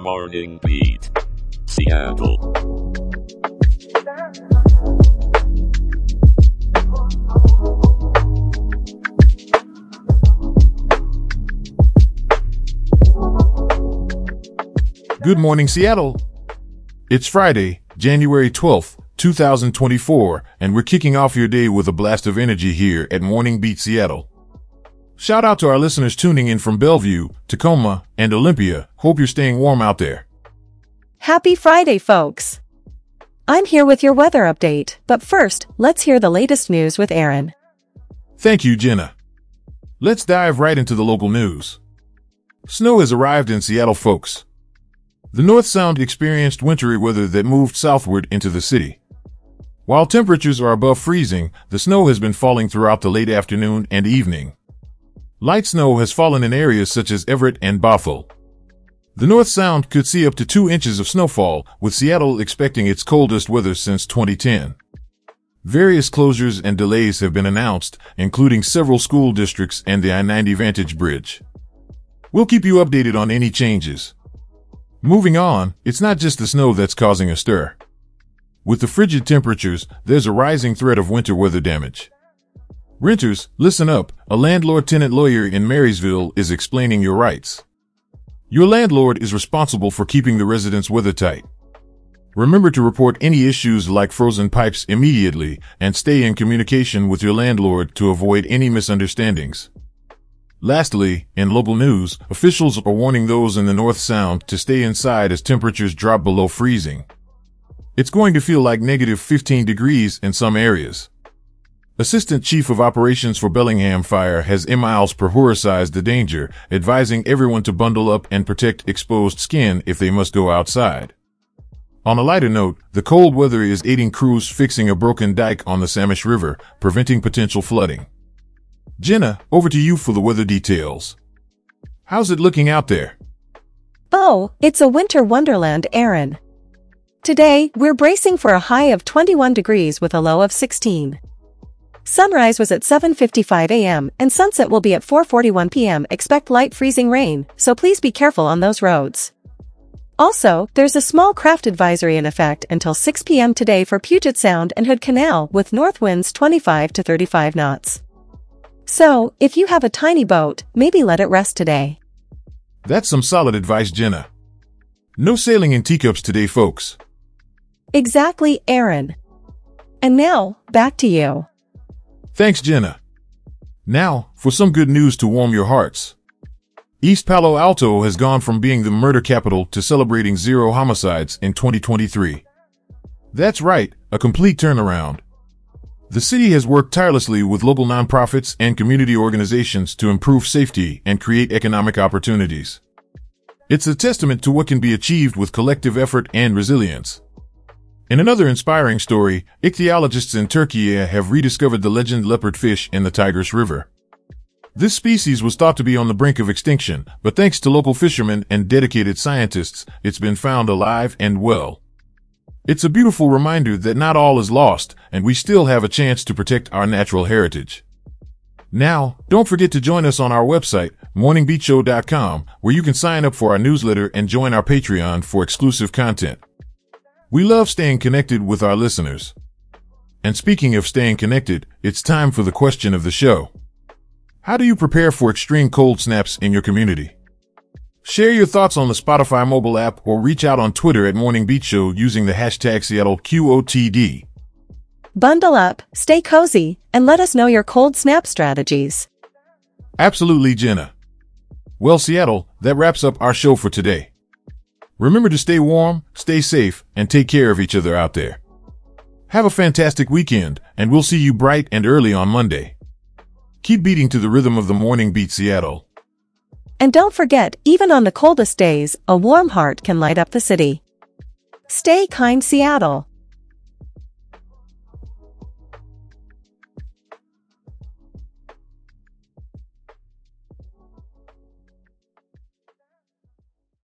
Morning Beat. Seattle. Good morning, Seattle. It's Friday, January 12th, 2024, and we're kicking off your day with a blast of energy here at Morning Beat Seattle. Shout out to our listeners tuning in from Bellevue, Tacoma, and Olympia. Hope you're staying warm out there. Happy Friday, folks! I'm here with your weather update, but first, let's hear the latest news with Aaron. Thank you, Jenna. Let's dive right into the local news. Snow has arrived in Seattle, folks. The North Sound experienced wintry weather that moved southward into the city. While temperatures are above freezing, the snow has been falling throughout the late afternoon and evening. Light snow has fallen in areas such as Everett and Bothell. The North Sound could see up to two inches of snowfall, with Seattle expecting its coldest weather since 2010. Various closures and delays have been announced, including several school districts and the I-90 Vantage Bridge. We'll keep you updated on any changes. Moving on, it's not just the snow that's causing a stir. With the frigid temperatures, there's a rising threat of winter weather damage. Renters, listen up. A landlord tenant lawyer in Marysville is explaining your rights. Your landlord is responsible for keeping the residence weathertight. Remember to report any issues like frozen pipes immediately and stay in communication with your landlord to avoid any misunderstandings. Lastly, in local news, officials are warning those in the North Sound to stay inside as temperatures drop below freezing. It's going to feel like negative 15 degrees in some areas. Assistant Chief of Operations for Bellingham Fire has emiles prioritized the danger, advising everyone to bundle up and protect exposed skin if they must go outside. On a lighter note, the cold weather is aiding crews fixing a broken dike on the Samish River, preventing potential flooding. Jenna, over to you for the weather details. How's it looking out there? Oh, it's a winter wonderland, Aaron. Today, we're bracing for a high of 21 degrees with a low of 16. Sunrise was at 7.55 a.m. and sunset will be at 4.41 p.m. Expect light freezing rain, so please be careful on those roads. Also, there's a small craft advisory in effect until 6 p.m. today for Puget Sound and Hood Canal with north winds 25 to 35 knots. So, if you have a tiny boat, maybe let it rest today. That's some solid advice, Jenna. No sailing in teacups today, folks. Exactly, Aaron. And now, back to you. Thanks, Jenna. Now, for some good news to warm your hearts. East Palo Alto has gone from being the murder capital to celebrating zero homicides in 2023. That's right, a complete turnaround. The city has worked tirelessly with local nonprofits and community organizations to improve safety and create economic opportunities. It's a testament to what can be achieved with collective effort and resilience. In another inspiring story, ichthyologists in Turkey eh, have rediscovered the legend leopard fish in the Tigris River. This species was thought to be on the brink of extinction, but thanks to local fishermen and dedicated scientists, it's been found alive and well. It's a beautiful reminder that not all is lost, and we still have a chance to protect our natural heritage. Now, don't forget to join us on our website, morningbeatshow.com, where you can sign up for our newsletter and join our Patreon for exclusive content. We love staying connected with our listeners. And speaking of staying connected, it's time for the question of the show. How do you prepare for extreme cold snaps in your community? Share your thoughts on the Spotify mobile app or reach out on Twitter at Morning Beat Show using the hashtag SeattleQOTD. Bundle up, stay cozy, and let us know your cold snap strategies. Absolutely, Jenna. Well, Seattle, that wraps up our show for today. Remember to stay warm, stay safe, and take care of each other out there. Have a fantastic weekend, and we'll see you bright and early on Monday. Keep beating to the rhythm of the morning beat Seattle. And don't forget, even on the coldest days, a warm heart can light up the city. Stay kind, Seattle.